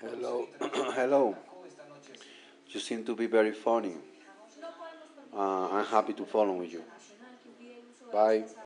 Hello, hello. You seem to be very funny. Uh, I'm happy to follow with you. Bye.